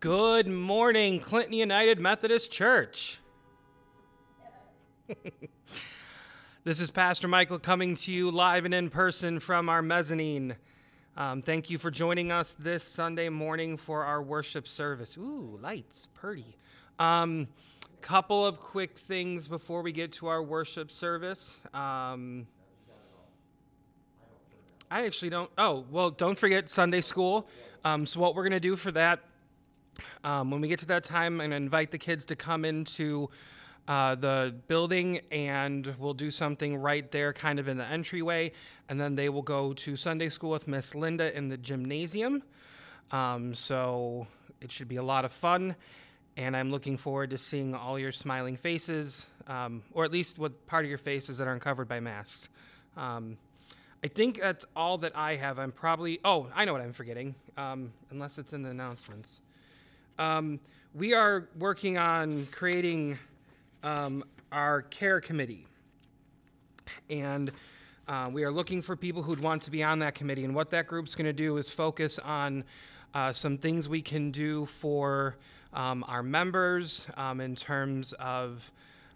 Good morning, Clinton United Methodist Church. this is Pastor Michael coming to you live and in person from our mezzanine. Um, thank you for joining us this Sunday morning for our worship service. Ooh, lights, pretty. Um, couple of quick things before we get to our worship service. Um, I actually don't. Oh, well, don't forget Sunday school. Um, so, what we're going to do for that um, when we get to that time, to invite the kids to come into uh, the building and we'll do something right there, kind of in the entryway. And then they will go to Sunday school with Miss Linda in the gymnasium. Um, so it should be a lot of fun. And I'm looking forward to seeing all your smiling faces, um, or at least what part of your faces that aren't covered by masks. Um, I think that's all that I have. I'm probably, oh, I know what I'm forgetting, um, unless it's in the announcements. Um, we are working on creating um, our care committee. And uh, we are looking for people who'd want to be on that committee. And what that group's going to do is focus on uh, some things we can do for um, our members um, in terms of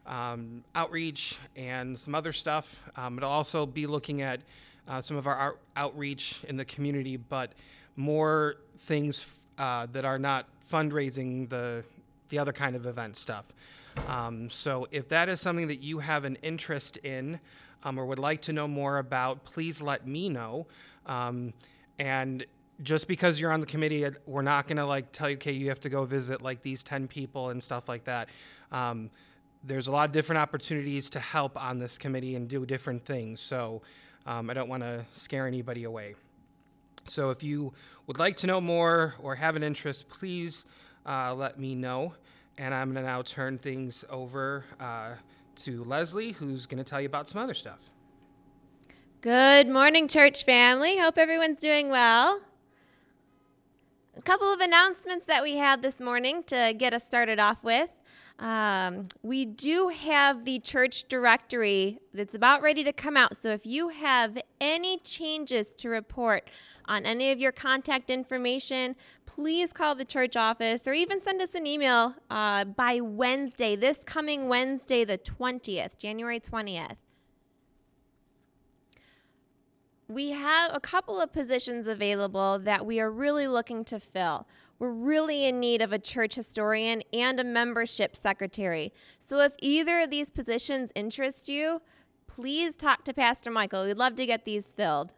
um, outreach and some other stuff. Um, it'll also be looking at uh, some of our out- outreach in the community, but more things uh, that are not fundraising, the the other kind of event stuff. Um, so if that is something that you have an interest in um, or would like to know more about, please let me know. Um, and just because you're on the committee, we're not going to like tell you, okay, you have to go visit like these 10 people and stuff like that. Um, there's a lot of different opportunities to help on this committee and do different things. So um, I don't want to scare anybody away. So if you would like to know more or have an interest, please uh, let me know. And I'm going to now turn things over uh, to Leslie, who's going to tell you about some other stuff. Good morning, church family. Hope everyone's doing well. A couple of announcements that we have this morning to get us started off with. Um, we do have the church directory that's about ready to come out. So if you have any changes to report on any of your contact information, please call the church office or even send us an email uh, by Wednesday, this coming Wednesday, the 20th, January 20th. We have a couple of positions available that we are really looking to fill. We're really in need of a church historian and a membership secretary. So if either of these positions interest you, please talk to Pastor Michael. We'd love to get these filled.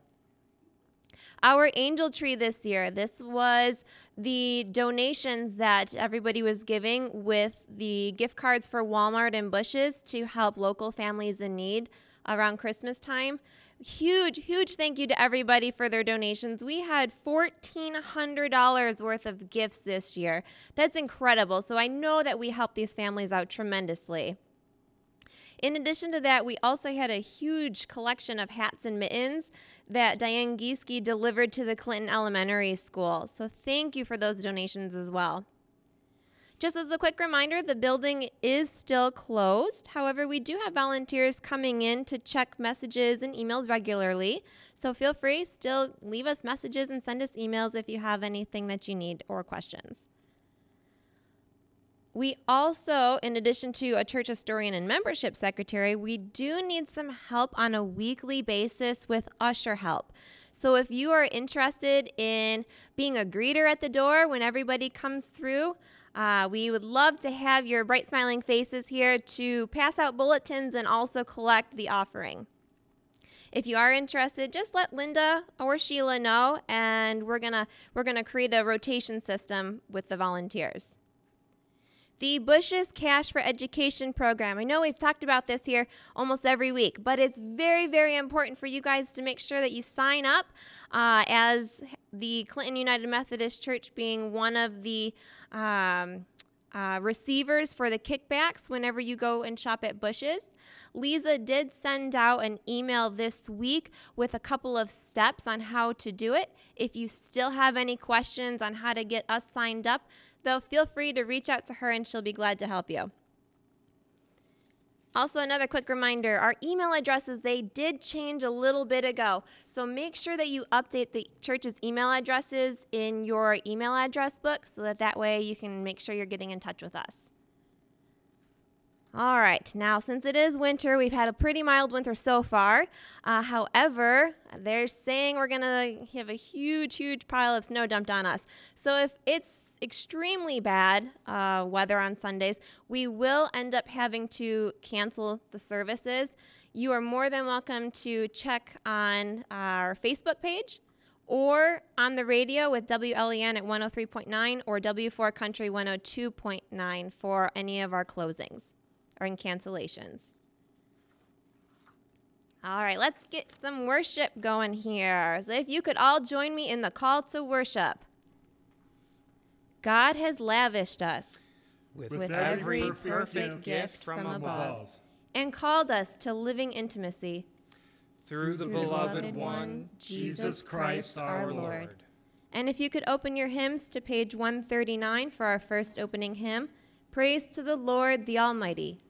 Our angel tree this year, this was the donations that everybody was giving with the gift cards for Walmart and Busch's to help local families in need around Christmas time. Huge, huge thank you to everybody for their donations. We had $1,400 worth of gifts this year. That's incredible. So I know that we helped these families out tremendously. In addition to that, we also had a huge collection of hats and mittens that Diane Gieske delivered to the Clinton Elementary School. So thank you for those donations as well. Just as a quick reminder, the building is still closed. However, we do have volunteers coming in to check messages and emails regularly. So feel free, still leave us messages and send us emails if you have anything that you need or questions. We also, in addition to a church historian and membership secretary, we do need some help on a weekly basis with usher help. So if you are interested in being a greeter at the door when everybody comes through, uh, we would love to have your bright smiling faces here to pass out bulletins and also collect the offering. If you are interested, just let Linda or Sheila know, and we're gonna we're gonna create a rotation system with the volunteers. The Busch's Cash for Education program. I know we've talked about this here almost every week, but it's very, very important for you guys to make sure that you sign up uh, as the Clinton United Methodist Church being one of the um, uh, receivers for the kickbacks whenever you go and shop at Busch's. Lisa did send out an email this week with a couple of steps on how to do it. If you still have any questions on how to get us signed up, though, feel free to reach out to her and she'll be glad to help you. Also, another quick reminder our email addresses, they did change a little bit ago. So make sure that you update the church's email addresses in your email address book so that that way you can make sure you're getting in touch with us. All right, now since it is winter, we've had a pretty mild winter so far. Uh, however, they're saying we're gonna have a huge, huge pile of snow dumped on us. So if it's extremely bad uh, weather on Sundays, we will end up having to cancel the services. You are more than welcome to check on our Facebook page or on the radio with WLEN at 103.9 or W4 Country 102.9 for any of our closings or in cancellations. All right, let's get some worship going here. So, if you could all join me in the call to worship. God has lavished us With, with every every perfect perfect gift from above, and called us to living intimacy through the through the beloved one, Jesus Christ our Lord. And if you could open your hymns to page 139 for our first opening hymn, Praise to the Lord the Almighty.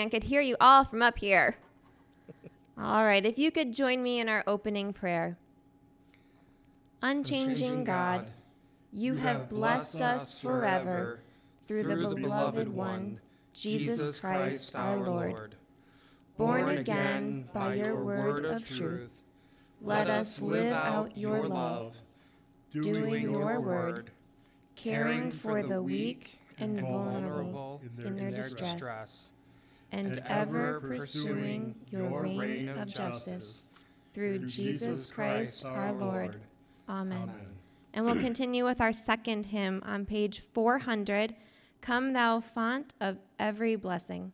I could hear you all from up here. All right, if you could join me in our opening prayer. Unchanging God, you have blessed us forever through the beloved one, Jesus Christ our Lord. Born again by your word of truth, let us live out your love, doing your word, caring for the weak and vulnerable in their distress, and ever pursuing your reign of justice through Jesus Christ our Lord. Amen. And we'll continue with our second hymn on page 400 Come, thou fount of every blessing.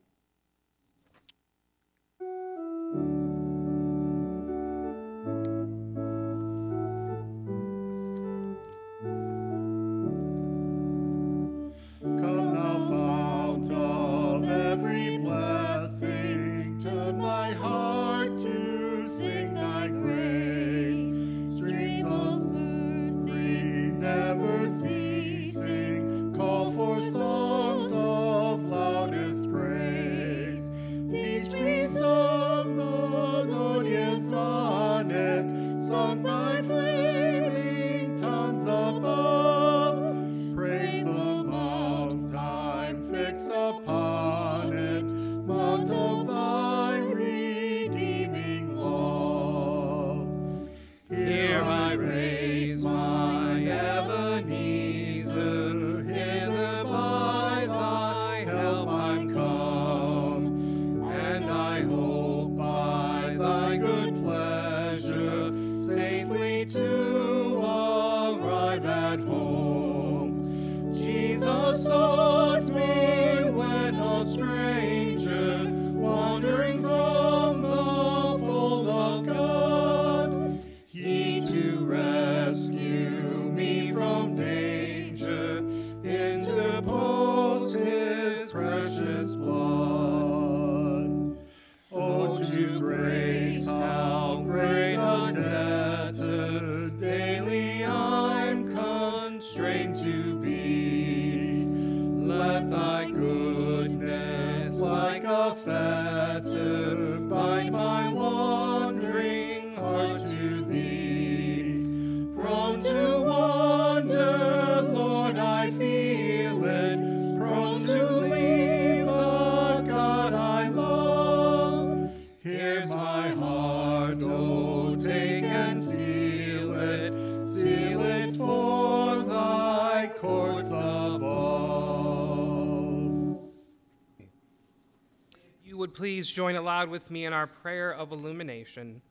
Please join aloud with me in our prayer of illumination.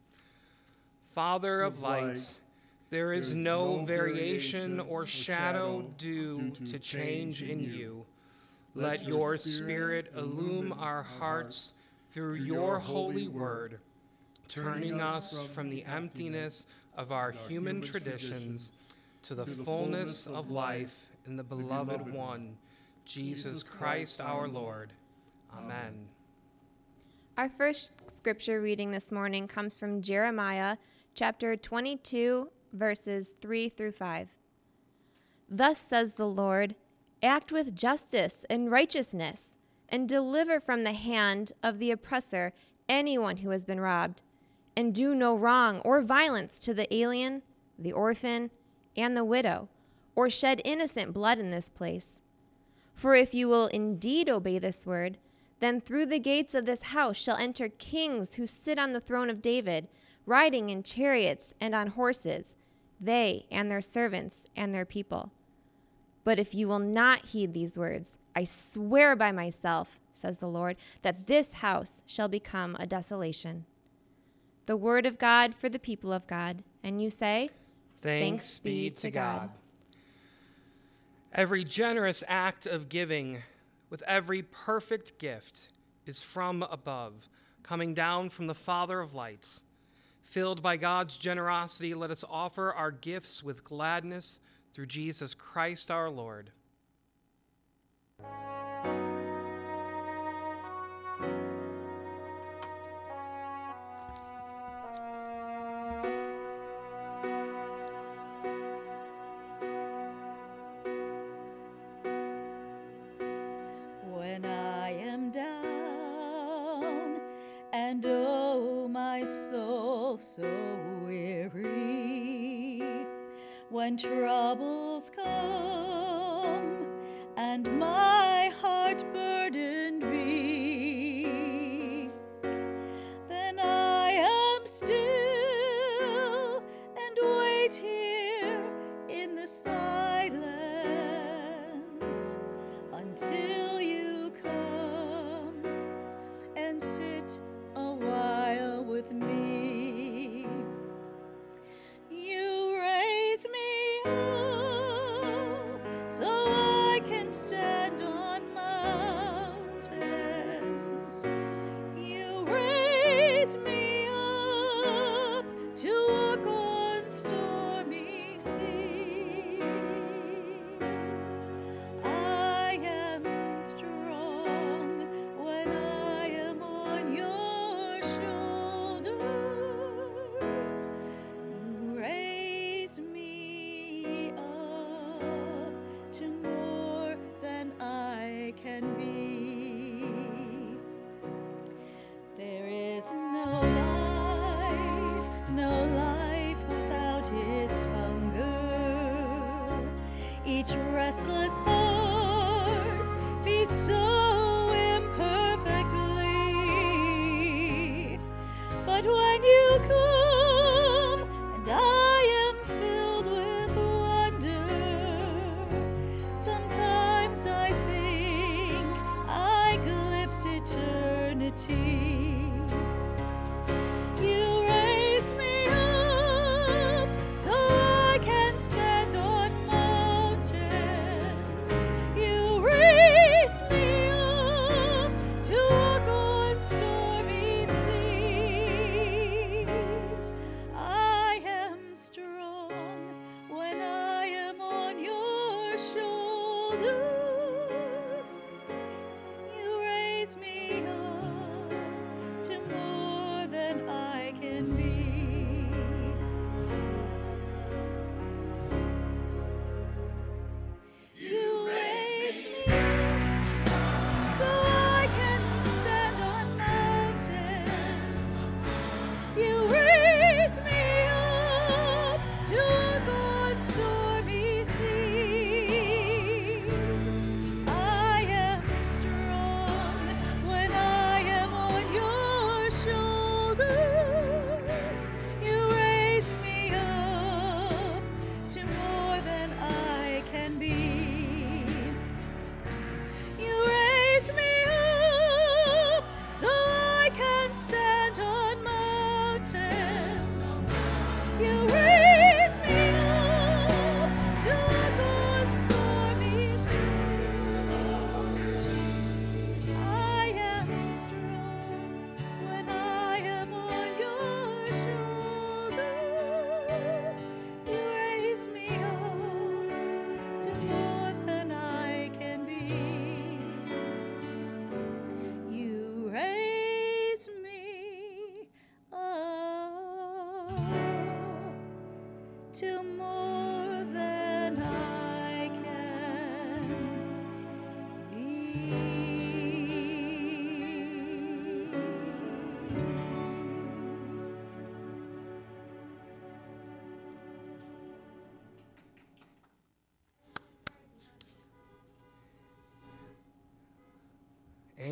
Father of Of light, lights, there is no variation or shadow due to change in you. Let your Spirit illume our hearts through your holy word, turning us from the emptiness of our human traditions to the fullness of life in the beloved one, Jesus Christ our Lord. Amen. Our first scripture reading this morning comes from Jeremiah chapter 22, verses 3 through 5. Thus says the Lord Act with justice and righteousness, and deliver from the hand of the oppressor anyone who has been robbed, and do no wrong or violence to the alien, the orphan, and the widow, or shed innocent blood in this place. For if you will indeed obey this word, then through the gates of this house shall enter kings who sit on the throne of David, riding in chariots and on horses, they and their servants and their people. But if you will not heed these words, I swear by myself, says the Lord, that this house shall become a desolation. The word of God for the people of God. And you say, Thanks be to God. Every generous act of giving with every perfect gift is from above, coming down from the Father of lights. Filled by God's generosity, let us offer our gifts with gladness through Jesus Christ our Lord.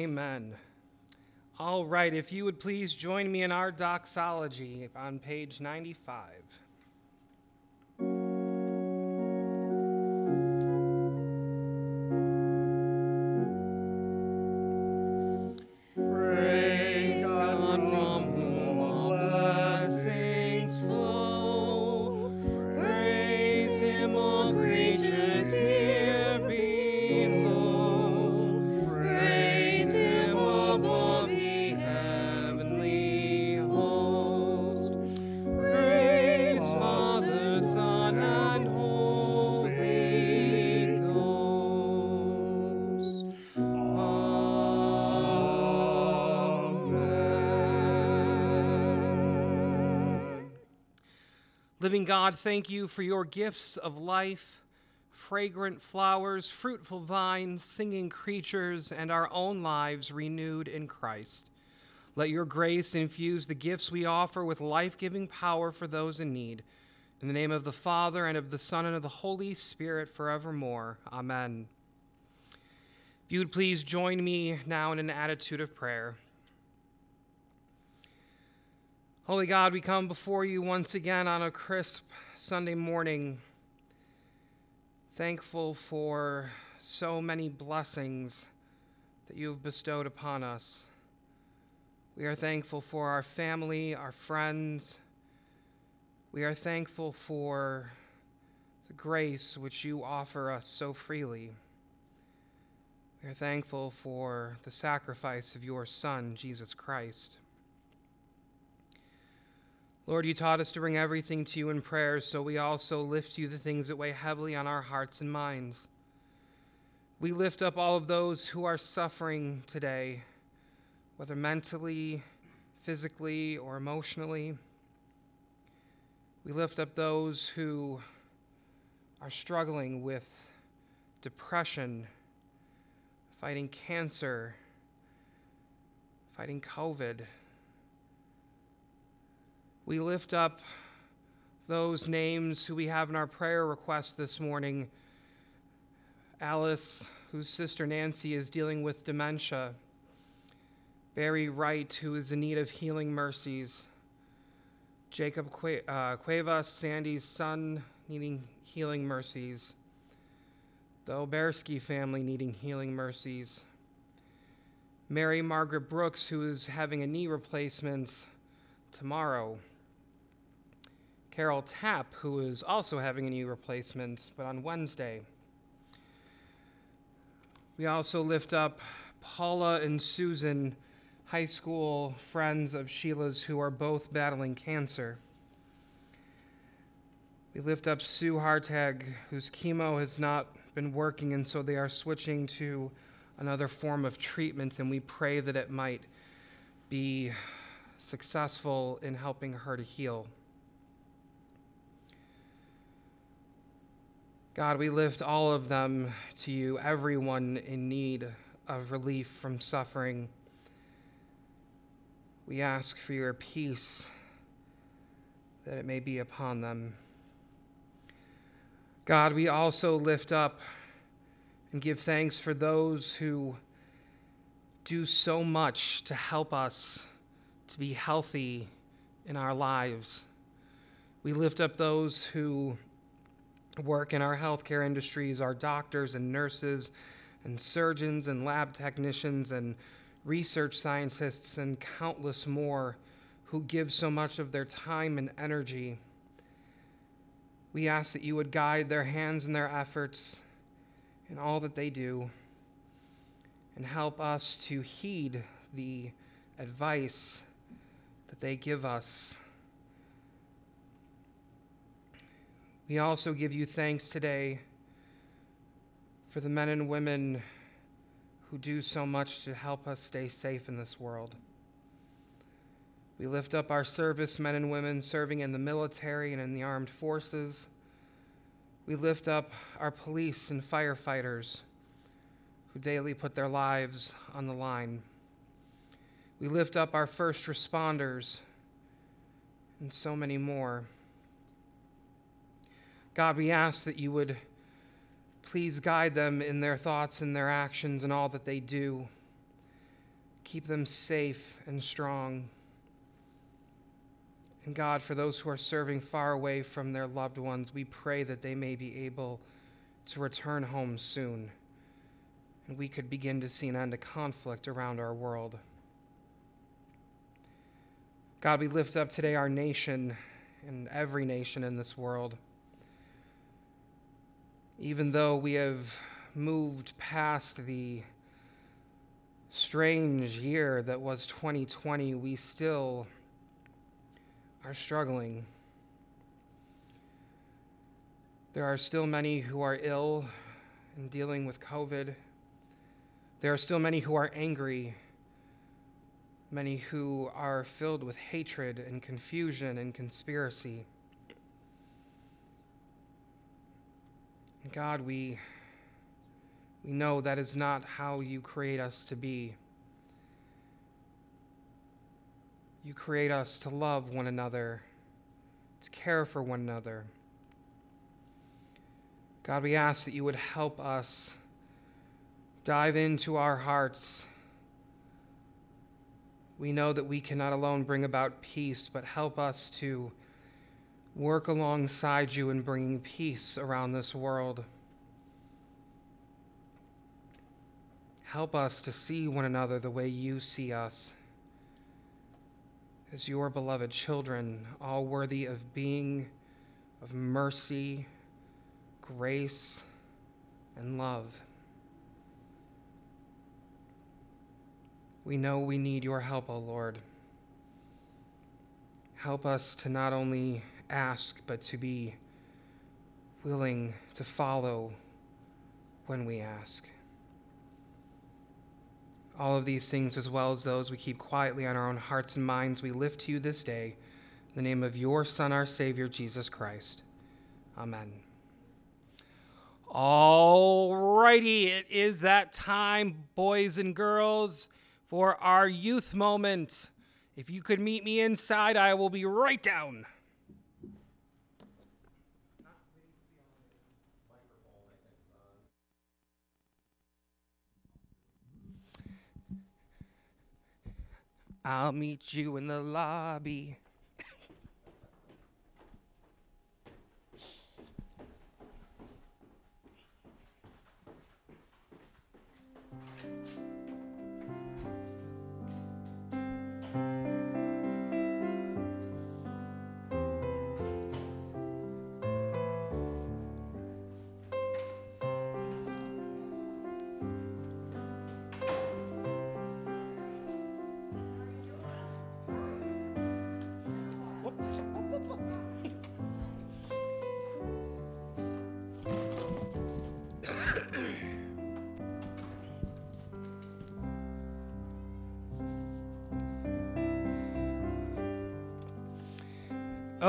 Amen. All right, if you would please join me in our doxology on page 95. God, thank you for your gifts of life fragrant flowers, fruitful vines, singing creatures, and our own lives renewed in Christ. Let your grace infuse the gifts we offer with life giving power for those in need. In the name of the Father, and of the Son, and of the Holy Spirit, forevermore. Amen. If you would please join me now in an attitude of prayer. Holy God, we come before you once again on a crisp Sunday morning, thankful for so many blessings that you have bestowed upon us. We are thankful for our family, our friends. We are thankful for the grace which you offer us so freely. We are thankful for the sacrifice of your Son, Jesus Christ. Lord, you taught us to bring everything to you in prayer, so we also lift you the things that weigh heavily on our hearts and minds. We lift up all of those who are suffering today, whether mentally, physically, or emotionally. We lift up those who are struggling with depression, fighting cancer, fighting COVID. We lift up those names who we have in our prayer request this morning. Alice, whose sister Nancy is dealing with dementia, Barry Wright, who is in need of healing mercies, Jacob Cu- uh, Cuevas, Sandy's son, needing healing mercies, the Oberski family needing healing mercies, Mary Margaret Brooks, who is having a knee replacement tomorrow. Carol Tapp, who is also having a knee replacement, but on Wednesday. We also lift up Paula and Susan, high school friends of Sheila's who are both battling cancer. We lift up Sue Hartag, whose chemo has not been working, and so they are switching to another form of treatment, and we pray that it might be successful in helping her to heal. God, we lift all of them to you, everyone in need of relief from suffering. We ask for your peace that it may be upon them. God, we also lift up and give thanks for those who do so much to help us to be healthy in our lives. We lift up those who work in our healthcare industries, our doctors and nurses and surgeons and lab technicians and research scientists and countless more who give so much of their time and energy. We ask that you would guide their hands and their efforts in all that they do and help us to heed the advice that they give us. We also give you thanks today for the men and women who do so much to help us stay safe in this world. We lift up our service men and women serving in the military and in the armed forces. We lift up our police and firefighters who daily put their lives on the line. We lift up our first responders and so many more. God, we ask that you would please guide them in their thoughts and their actions and all that they do. Keep them safe and strong. And God, for those who are serving far away from their loved ones, we pray that they may be able to return home soon and we could begin to see an end to conflict around our world. God, we lift up today our nation and every nation in this world even though we have moved past the strange year that was 2020, we still are struggling. There are still many who are ill and dealing with COVID. There are still many who are angry, many who are filled with hatred and confusion and conspiracy. God, we, we know that is not how you create us to be. You create us to love one another, to care for one another. God, we ask that you would help us dive into our hearts. We know that we cannot alone bring about peace, but help us to work alongside you in bringing peace around this world. Help us to see one another the way you see us as your beloved children, all worthy of being of mercy, grace, and love. We know we need your help, O Lord. Help us to not only ask, but to be willing to follow when we ask. All of these things, as well as those we keep quietly on our own hearts and minds, we lift to you this day in the name of your Son, our Savior, Jesus Christ. Amen. All righty, it is that time, boys and girls, for our youth moment. If you could meet me inside, I will be right down. I'll meet you in the lobby.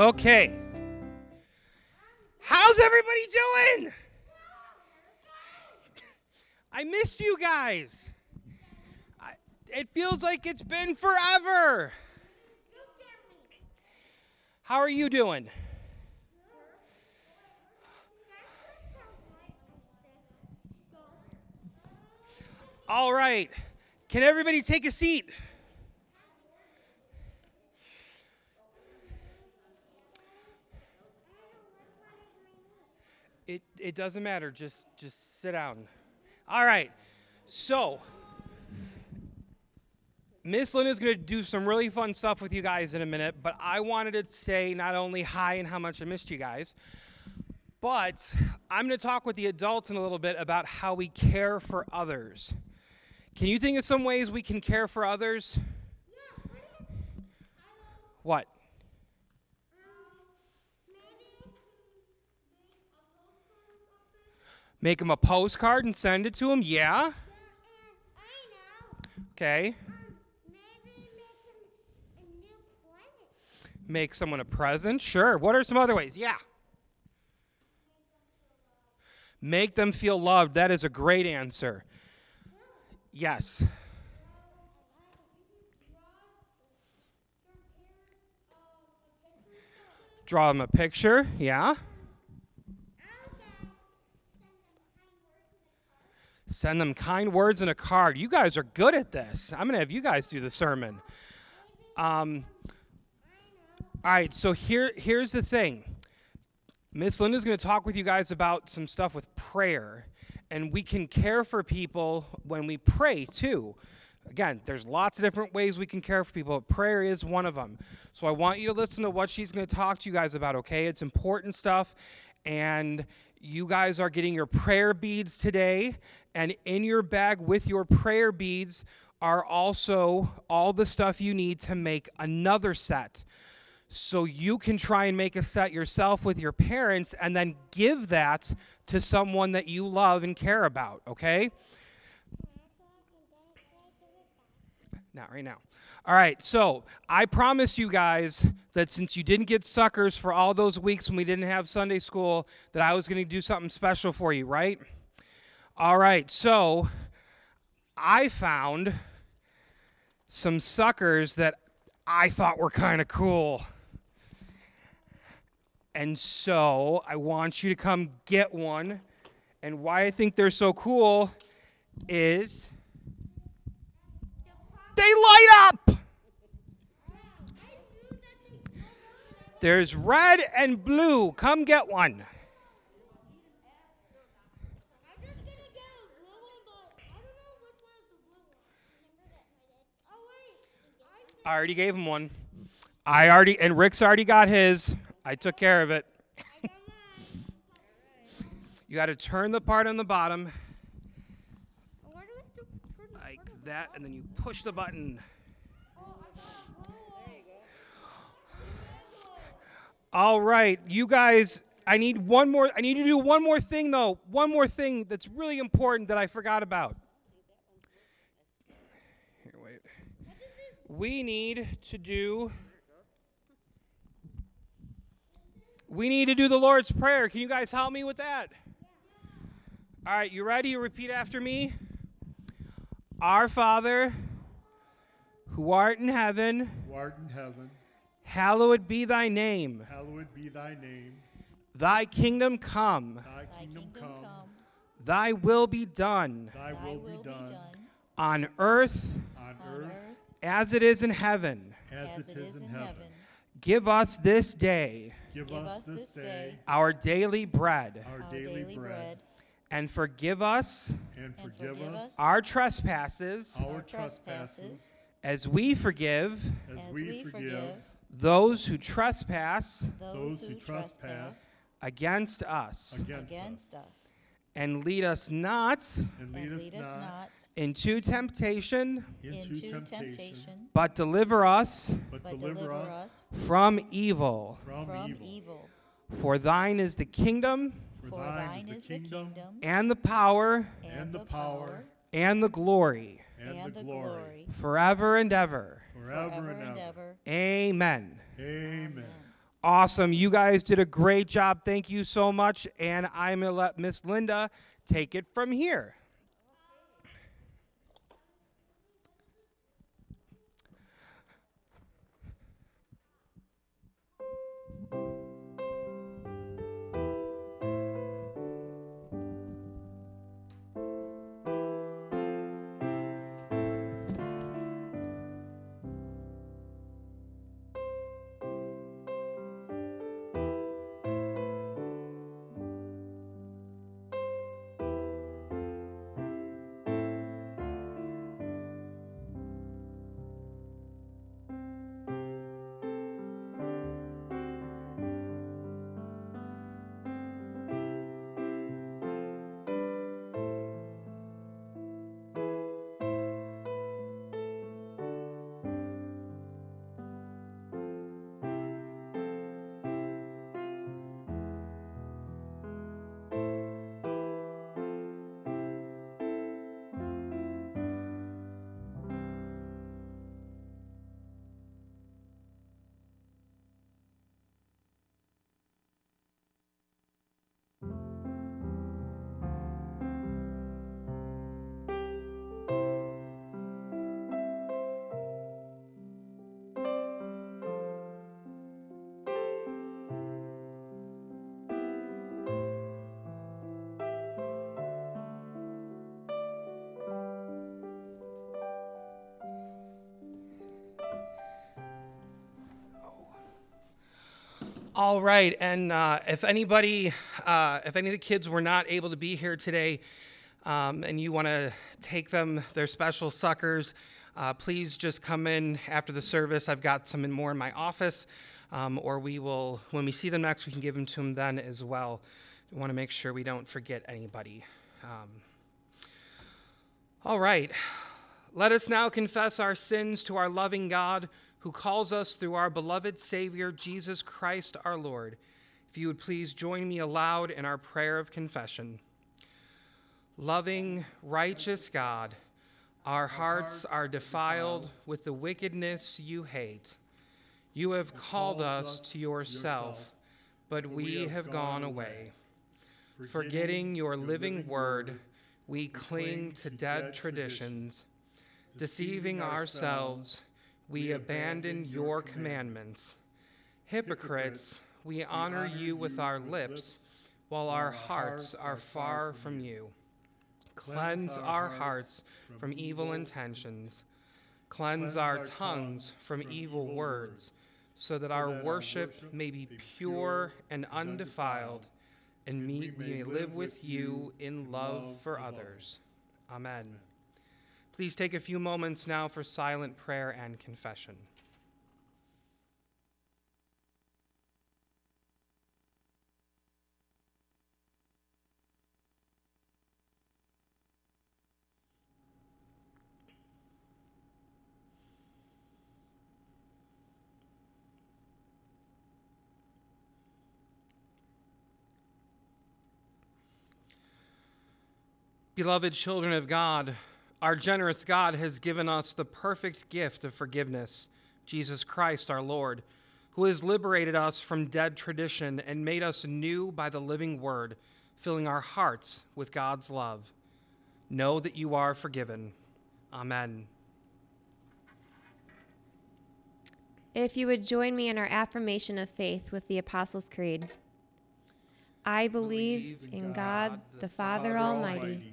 Okay. How's everybody doing? I missed you guys. I, it feels like it's been forever. How are you doing? All right. Can everybody take a seat? It, it doesn't matter. Just just sit down. All right. So, Miss Lynn is going to do some really fun stuff with you guys in a minute, but I wanted to say not only hi and how much I missed you guys, but I'm going to talk with the adults in a little bit about how we care for others. Can you think of some ways we can care for others? Yeah, What? Make them a postcard and send it to them? Yeah? Okay. Make someone a present? Sure. What are some other ways? Yeah. Make them feel loved. That is a great answer. Yes. Draw them a picture. Yeah. Send them kind words and a card. You guys are good at this. I'm going to have you guys do the sermon. Um, all right, so here, here's the thing. Miss Linda's going to talk with you guys about some stuff with prayer, and we can care for people when we pray too. Again, there's lots of different ways we can care for people. Prayer is one of them. So I want you to listen to what she's going to talk to you guys about, okay? It's important stuff, and you guys are getting your prayer beads today, and in your bag with your prayer beads are also all the stuff you need to make another set. So you can try and make a set yourself with your parents and then give that to someone that you love and care about, okay? Not right now. All right, so I promise you guys that since you didn't get suckers for all those weeks when we didn't have Sunday school, that I was going to do something special for you, right? All right, so I found some suckers that I thought were kind of cool. And so I want you to come get one. And why I think they're so cool is they light up. There's red and blue. Come get one. I'm just gonna get a blue one, but I don't know which one is the blue one. Remember that, my dad. Oh wait, I already gave him one. I already, and Rick's already got his. I took care of it. You got to turn the part on the bottom like that, and then you push the button. All right, you guys. I need one more. I need to do one more thing, though. One more thing that's really important that I forgot about. Here, wait. We need to do. We need to do the Lord's Prayer. Can you guys help me with that? All right, you ready to repeat after me? Our Father, who art in heaven, who art in heaven, hallowed be thy name. hallowed be thy name. Thy kingdom come, Thy kingdom come, thy will be done thy will be done on earth on earth as it is in heaven. as it is in heaven. Give us this day Give us this day our daily bread, our daily bread, and forgive us and forgive us our trespasses our trespasses as we forgive as we forgive those who trespass those who trespass against us. against us. against us. And lead us not And And lead lead us us not not into temptation, into into temptation, temptation, but deliver us but but deliver us from evil. from from evil. evil. For thine is the kingdom For For thine is the kingdom and the power and the power and the glory and the glory forever and ever. forever and ever. Amen. Amen. Awesome. You guys did a great job. Thank you so much. And I'm going to let Miss Linda take it from here. All right, and uh, if anybody, uh, if any of the kids were not able to be here today, um, and you want to take them, their special suckers, uh, please just come in after the service. I've got some more in my office, um, or we will, when we see them next, we can give them to them then as well. We want to make sure we don't forget anybody. Um, all right, let us now confess our sins to our loving God who calls us through our beloved Savior, Jesus Christ our Lord. If you would please join me aloud in our prayer of confession. Loving, righteous God, our hearts are defiled with the wickedness you hate. You have called us to yourself, but we have gone away. Forgetting your living word, we cling to dead traditions, deceiving ourselves we abandon your commandments. Hypocrites, we honor you with our lips, while our hearts are far from you. Cleanse our hearts from evil intentions. Cleanse our tongues from evil words, so that our worship may be pure and undefiled, and we may live with you in love for others. Amen. Please take a few moments now for silent prayer and confession. Beloved children of God, our generous God has given us the perfect gift of forgiveness, Jesus Christ our Lord, who has liberated us from dead tradition and made us new by the living word, filling our hearts with God's love. Know that you are forgiven. Amen. If you would join me in our affirmation of faith with the Apostles' Creed. I believe in God, the Father Almighty,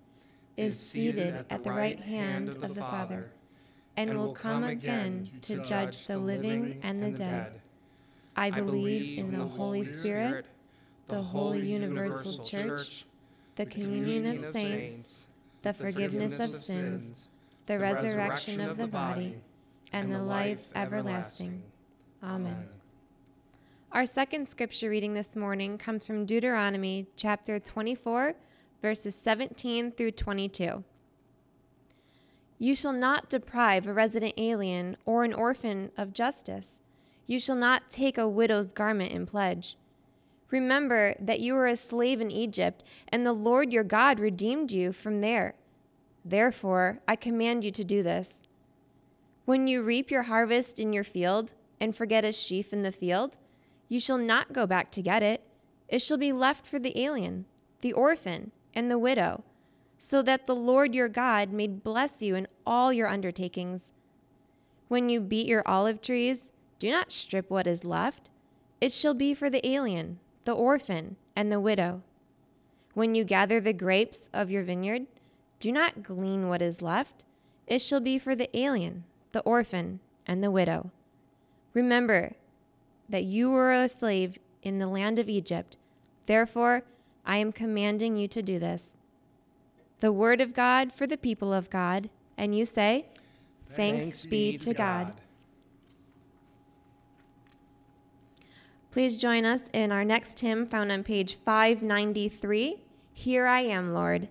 is seated at the right hand of the Father, and will come again to judge the living and the dead. I believe in the Holy Spirit, the holy universal church, the communion of saints, the forgiveness of sins, the resurrection of the body, and the life everlasting. Amen. Our second scripture reading this morning comes from Deuteronomy chapter 24, verses 17 through 22. You shall not deprive a resident alien or an orphan of justice. You shall not take a widow's garment in pledge. Remember that you were a slave in Egypt, and the Lord your God redeemed you from there. Therefore, I command you to do this. When you reap your harvest in your field and forget a sheaf in the field, you shall not go back to get it. It shall be left for the alien, the orphan, and the widow, so that the Lord your God may bless you in all your undertakings. When you beat your olive trees, do not strip what is left. It shall be for the alien, the orphan, and the widow. When you gather the grapes of your vineyard, do not glean what is left. It shall be for the alien, the orphan, and the widow. Remember that you were a slave in the land of Egypt. Therefore, I am commanding you to do this. The word of God for the people of God, and you say, Thanks, be to God. Please join us in our next hymn found on page 593 Here I Am, Lord.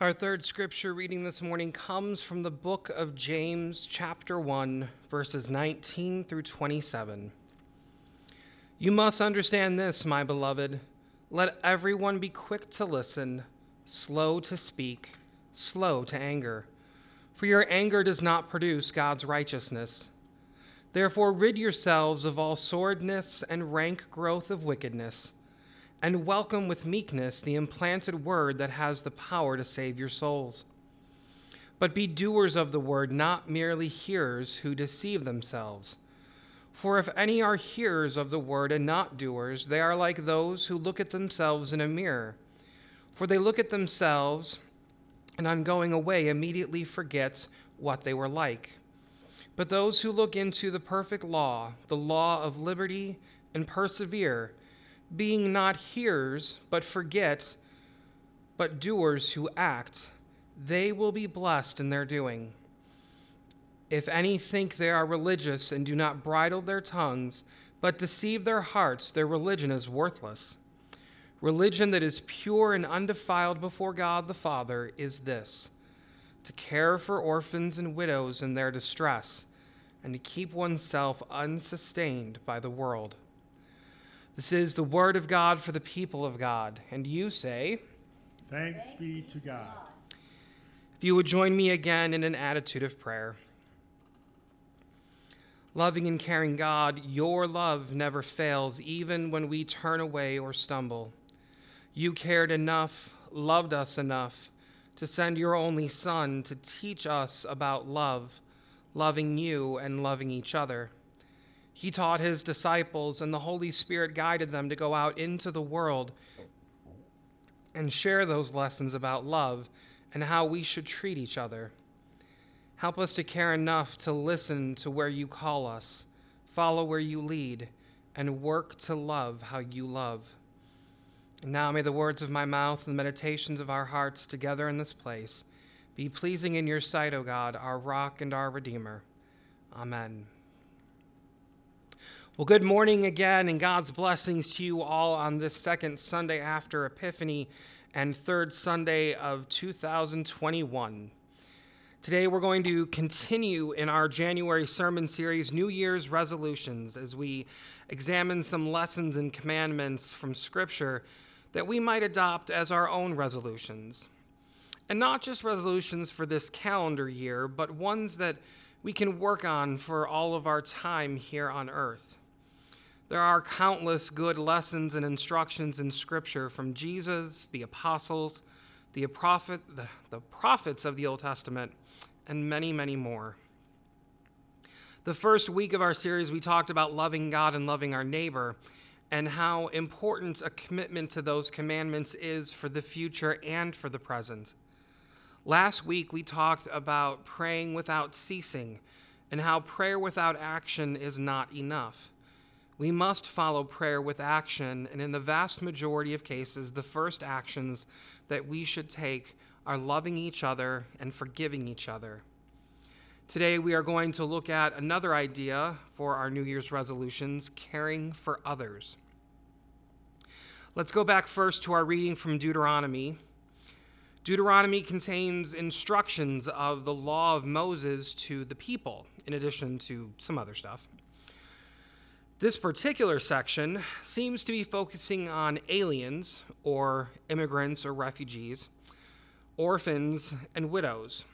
Our third scripture reading this morning comes from the book of James, chapter 1, verses 19 through 27. You must understand this, my beloved. Let everyone be quick to listen, slow to speak, slow to anger. For your anger does not produce God's righteousness. Therefore, rid yourselves of all sordidness and rank growth of wickedness and welcome with meekness the implanted word that has the power to save your souls. But be doers of the word, not merely hearers who deceive themselves. For if any are hearers of the word and not doers, they are like those who look at themselves in a mirror. For they look at themselves and on going away immediately forget what they were like. But those who look into the perfect law, the law of liberty, and persevere, being not hearers, but forget, but doers who act, they will be blessed in their doing. If any think they are religious and do not bridle their tongues, but deceive their hearts, their religion is worthless. Religion that is pure and undefiled before God the Father is this to care for orphans and widows in their distress, and to keep oneself unsustained by the world. This is the word of God for the people of God. And you say, Thanks be to God. if you would join me again in an attitude of prayer. Loving and caring God, your love never fails, even when we turn away or stumble. You cared enough, loved us enough to send your only Son to teach us about love, loving you and loving each other. He taught his disciples, and the Holy Spirit guided them to go out into the world and share those lessons about love and how we should treat each other. Help us to care enough to listen to where you call us, follow where you lead, and work to love how you love. And now may the words of my mouth and the meditations of our hearts together in this place be pleasing in your sight, O God, our rock and our redeemer. Amen. Well, good morning again, and God's blessings to you all on this second Sunday after Epiphany and third Sunday of 2021. Today, we're going to continue in our January sermon series, New Year's Resolutions, as we examine some lessons and commandments from Scripture that we might adopt as our own resolutions. And not just resolutions for this calendar year, but ones that we can work on for all of our time here on earth. There are countless good lessons and instructions in Scripture from Jesus, the apostles, the, prophet, the, the prophets of the Old Testament, and many, many more. The first week of our series, we talked about loving God and loving our neighbor, and how important a commitment to those commandments is for the future and for the present. Last week, we talked about praying without ceasing and how prayer without action is not enough. We must follow prayer with action, and in the vast majority of cases, the first actions that we should take are loving each other and forgiving each other. Today, we are going to look at another idea for our New Year's resolutions caring for others. Let's go back first to our reading from Deuteronomy. Deuteronomy contains instructions of the law of Moses to the people, in addition to some other stuff. This particular section seems to be focusing on aliens, or immigrants or refugees, orphans, and widows.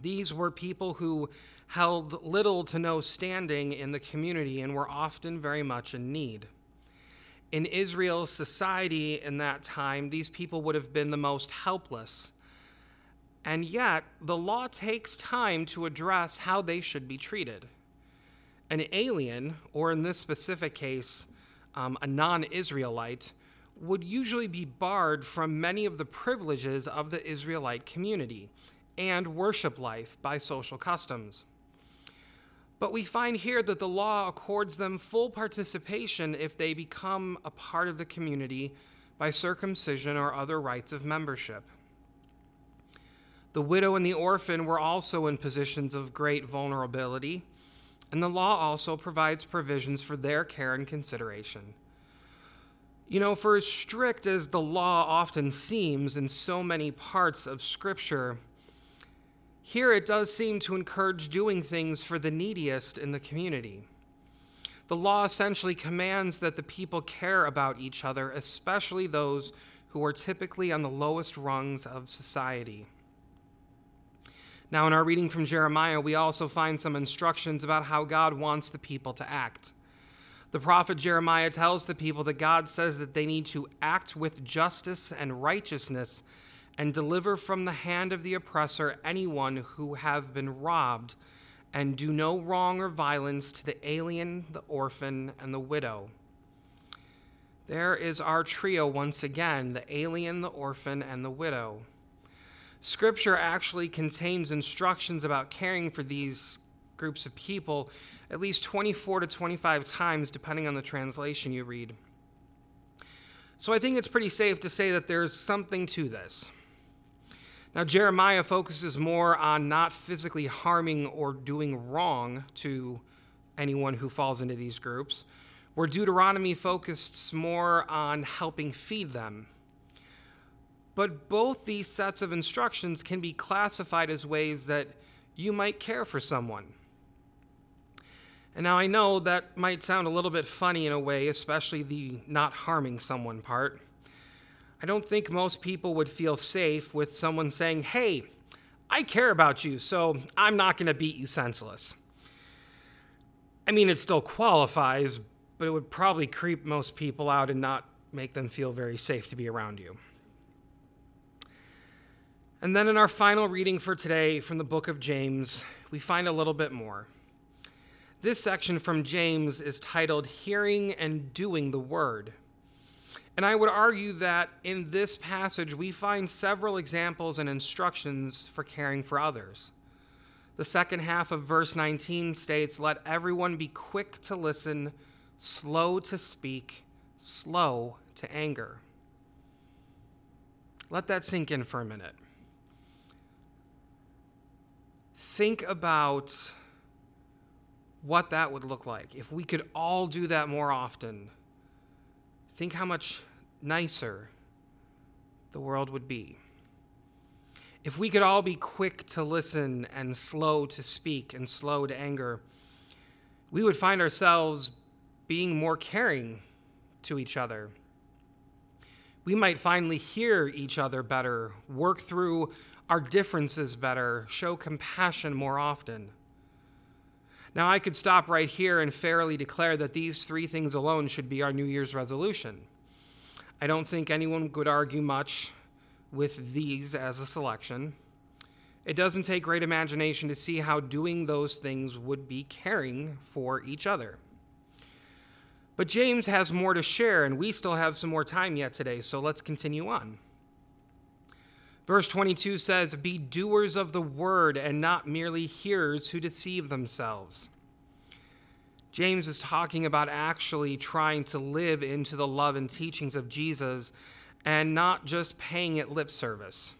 These were people who held little to no standing in the community and were often very much in need. In Israel's society in that time, these people would have been the most helpless. And yet, the law takes time to address how they should be treated. An alien, or in this specific case, um, a non Israelite, would usually be barred from many of the privileges of the Israelite community and worship life by social customs. But we find here that the law accords them full participation if they become a part of the community by circumcision or other rites of membership. The widow and the orphan were also in positions of great vulnerability, and the law also provides provisions for their care and consideration. You know, for as strict as the law often seems in so many parts of Scripture, here it does seem to encourage doing things for the neediest in the community. The law essentially commands that the people care about each other, especially those who are typically on the lowest rungs of society. Now, in our reading from Jeremiah, we also find some instructions about how God wants the people to act. The prophet Jeremiah tells the people that God says that they need to act with justice and righteousness and deliver from the hand of the oppressor anyone who have been robbed, and do no wrong or violence to the alien, the orphan, and the widow. There is our trio once again the alien, the orphan, and the widow. Scripture actually contains instructions about caring for these groups of people at least 24 to 25 times, depending on the translation you read. So I think it's pretty safe to say that there's something to this. Now, Jeremiah focuses more on not physically harming or doing wrong to anyone who falls into these groups, where Deuteronomy focuses more on helping feed them. But both these sets of instructions can be classified as ways that you might care for someone. And now I know that might sound a little bit funny in a way, especially the not harming someone part. I don't think most people would feel safe with someone saying, Hey, I care about you, so I'm not going to beat you senseless. I mean, it still qualifies, but it would probably creep most people out and not make them feel very safe to be around you. And then in our final reading for today from the book of James, we find a little bit more. This section from James is titled Hearing and Doing the Word. And I would argue that in this passage, we find several examples and instructions for caring for others. The second half of verse 19 states, Let everyone be quick to listen, slow to speak, slow to anger. Let that sink in for a minute. Think about what that would look like if we could all do that more often Think how much nicer the world would be. If we could all be quick to listen and slow to speak and slow to anger, we would find ourselves being more caring to each other. We might finally hear each other better, work through our differences better, show compassion more often. Now, I could stop right here and fairly declare that these three things alone should be our New Year's resolution. I don't think anyone would argue much with these as a selection. It doesn't take great imagination to see how doing those things would be caring for each other. But James has more to share, and we still have some more time yet today, so let's continue on. Verse 22 says, Be doers of the word and not merely hearers who deceive themselves. James is talking about actually trying to live into the love and teachings of Jesus and not just paying it lip service.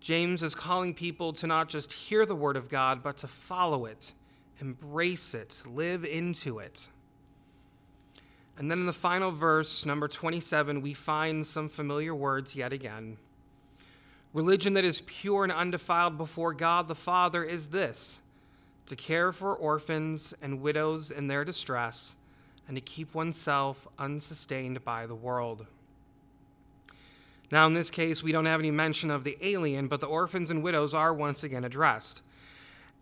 James is calling people to not just hear the word of God, but to follow it, embrace it, live into it. And then in the final verse, number 27, we find some familiar words yet again. Religion that is pure and undefiled before God the Father is this to care for orphans and widows in their distress, and to keep oneself unsustained by the world. Now, in this case, we don't have any mention of the alien, but the orphans and widows are once again addressed.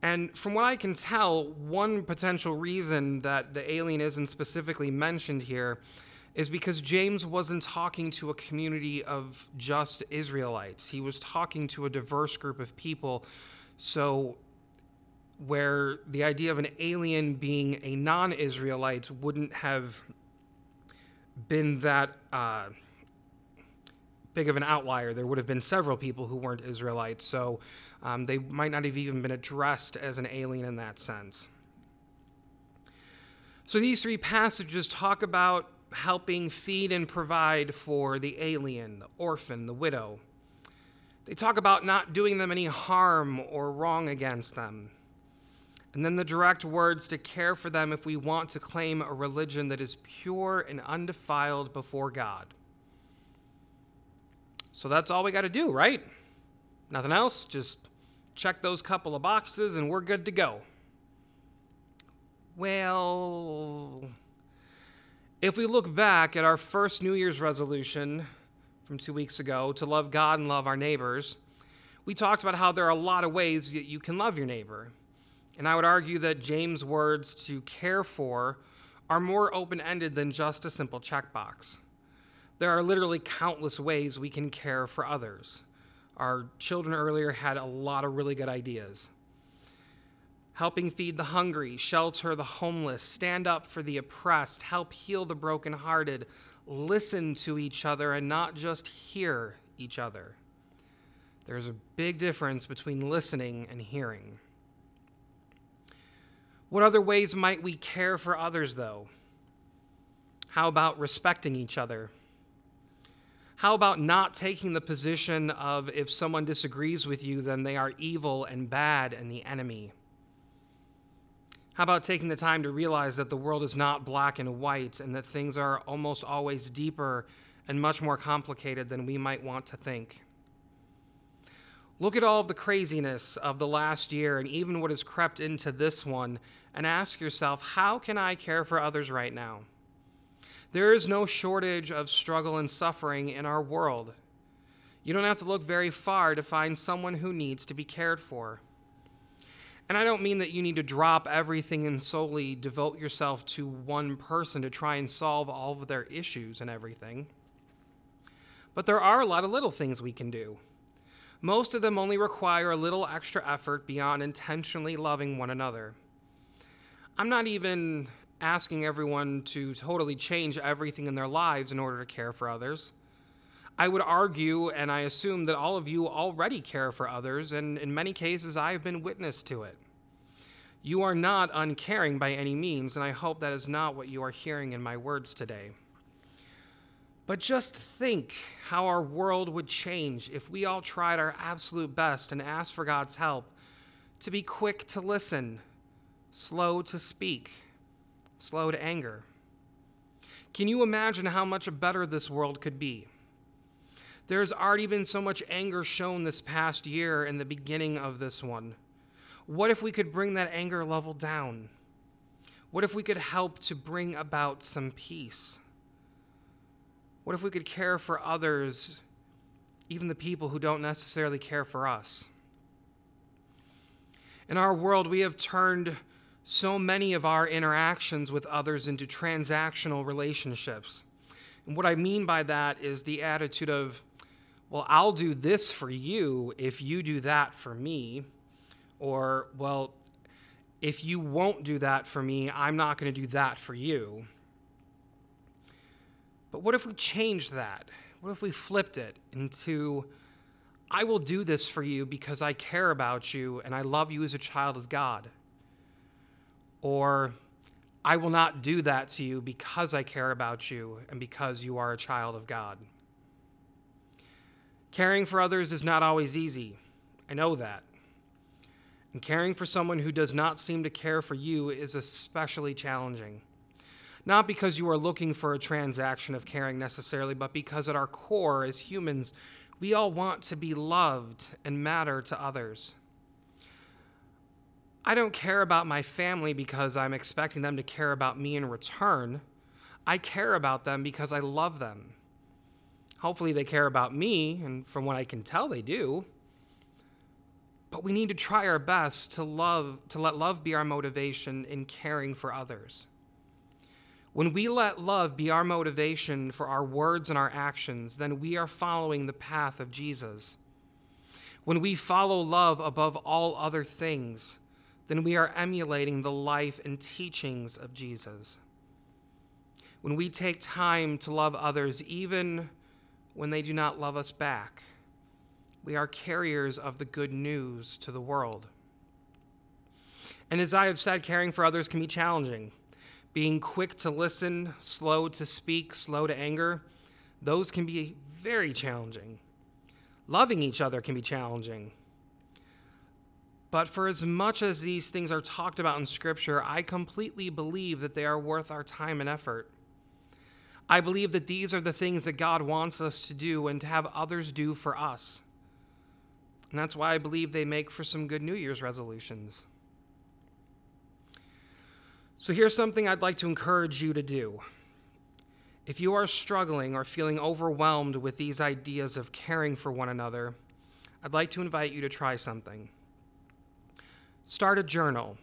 And from what I can tell, one potential reason that the alien isn't specifically mentioned here is because James wasn't talking to a community of just Israelites. He was talking to a diverse group of people. So, where the idea of an alien being a non Israelite wouldn't have been that uh, big of an outlier, there would have been several people who weren't Israelites. So, um, they might not have even been addressed as an alien in that sense. So, these three passages talk about helping feed and provide for the alien, the orphan, the widow. They talk about not doing them any harm or wrong against them. and then the direct words to care for them if we want to claim a religion that is pure and undefiled before God. So that's all we got to do, right? Nothing else, just check those couple of boxes and we're good to go. Well, if we look back at our first New Year's resolution from two weeks ago to love God and love our neighbors, we talked about how there are a lot of ways that you can love your neighbor. And I would argue that James' words to care for are more open ended than just a simple checkbox. There are literally countless ways we can care for others. Our children earlier had a lot of really good ideas. Helping feed the hungry, shelter the homeless, stand up for the oppressed, help heal the brokenhearted, listen to each other and not just hear each other. There's a big difference between listening and hearing. What other ways might we care for others, though? How about respecting each other? How about not taking the position of if someone disagrees with you, then they are evil and bad and the enemy? How about taking the time to realize that the world is not black and white and that things are almost always deeper and much more complicated than we might want to think? Look at all of the craziness of the last year and even what has crept into this one and ask yourself how can I care for others right now? There is no shortage of struggle and suffering in our world. You don't have to look very far to find someone who needs to be cared for. And I don't mean that you need to drop everything and solely devote yourself to one person to try and solve all of their issues and everything. But there are a lot of little things we can do. Most of them only require a little extra effort beyond intentionally loving one another. I'm not even asking everyone to totally change everything in their lives in order to care for others. I would argue, and I assume that all of you already care for others, and in many cases, I have been witness to it. You are not uncaring by any means, and I hope that is not what you are hearing in my words today. But just think how our world would change if we all tried our absolute best and asked for God's help to be quick to listen, slow to speak, slow to anger. Can you imagine how much better this world could be? There's already been so much anger shown this past year in the beginning of this one. What if we could bring that anger level down? What if we could help to bring about some peace? What if we could care for others, even the people who don't necessarily care for us? In our world, we have turned so many of our interactions with others into transactional relationships. And what I mean by that is the attitude of, well, I'll do this for you if you do that for me. Or, well, if you won't do that for me, I'm not going to do that for you. But what if we changed that? What if we flipped it into, I will do this for you because I care about you and I love you as a child of God? Or, I will not do that to you because I care about you and because you are a child of God. Caring for others is not always easy. I know that. And caring for someone who does not seem to care for you is especially challenging not because you are looking for a transaction of caring necessarily, but because at our core, as humans, we all want to be loved and matter to others. I don't care about my family because I'm expecting them to care about me in return. I care about them because I love them. Hopefully, they care about me, and from what I can tell, they do. But we need to try our best to love, to let love be our motivation in caring for others. When we let love be our motivation for our words and our actions, then we are following the path of Jesus. When we follow love above all other things, then we are emulating the life and teachings of Jesus. When we take time to love others, even when they do not love us back, we are carriers of the good news to the world. And as I have said, caring for others can be challenging being quick to listen, slow to speak, slow to anger, those can be very challenging. Loving each other can be challenging. But for as much as these things are talked about in Scripture, I completely believe that they are worth our time and effort. I believe that these are the things that God wants us to do and to have others do for us. And that's why I believe they make for some good New Year's resolutions. So here's something I'd like to encourage you to do. If you are struggling or feeling overwhelmed with these ideas of caring for one another, I'd like to invite you to try something. Start a journal,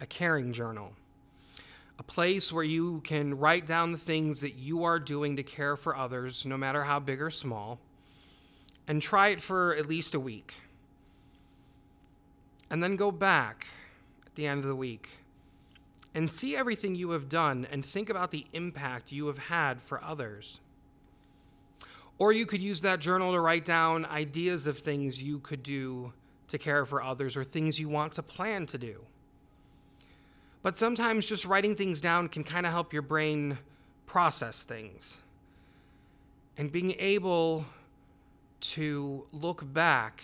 a caring journal, a place where you can write down the things that you are doing to care for others, no matter how big or small, and try it for at least a week. And then go back at the end of the week and see everything you have done and think about the impact you have had for others. Or you could use that journal to write down ideas of things you could do to care for others or things you want to plan to do. But sometimes just writing things down can kind of help your brain process things. And being able to look back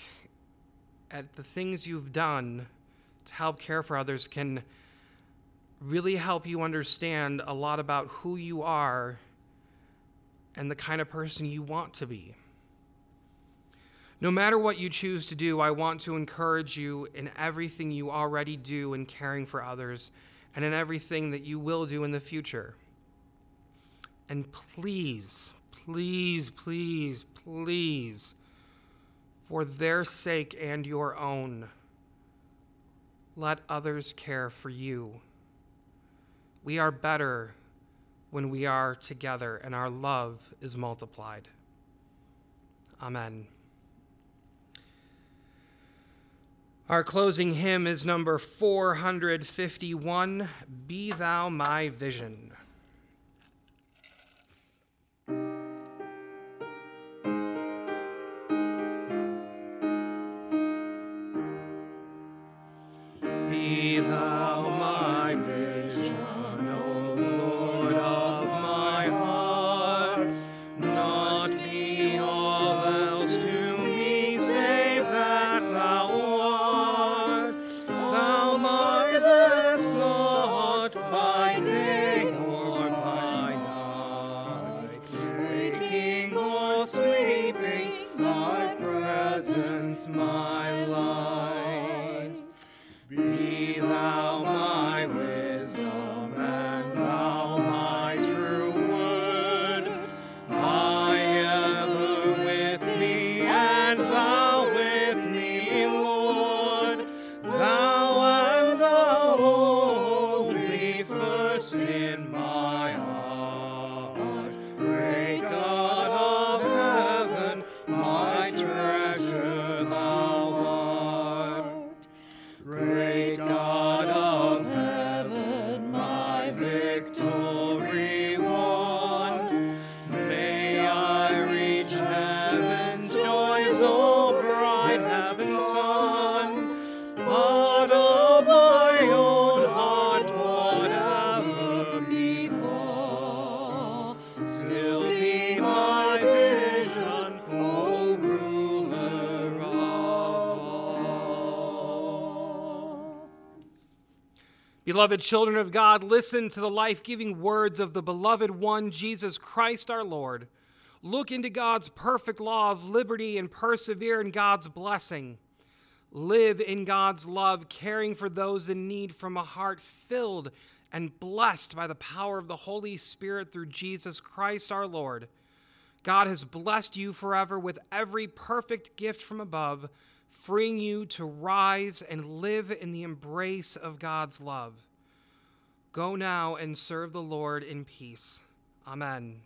at the things you've done to help care for others can really help you understand a lot about who you are and the kind of person you want to be. No matter what you choose to do, I want to encourage you in everything you already do in caring for others and in everything that you will do in the future. And please, please, please, please, for their sake and your own, let others care for you. We are better when we are together and our love is multiplied. Amen. Our closing hymn is number 451 Be Thou My Vision. Be my vision, O ruler of all. Beloved children of God, listen to the life giving words of the beloved one, Jesus Christ our Lord. Look into God's perfect law of liberty and persevere in God's blessing. Live in God's love, caring for those in need from a heart filled and blessed by the power of the Holy Spirit through Jesus Christ our Lord. God has blessed you forever with every perfect gift from above, freeing you to rise and live in the embrace of God's love. Go now and serve the Lord in peace. Amen.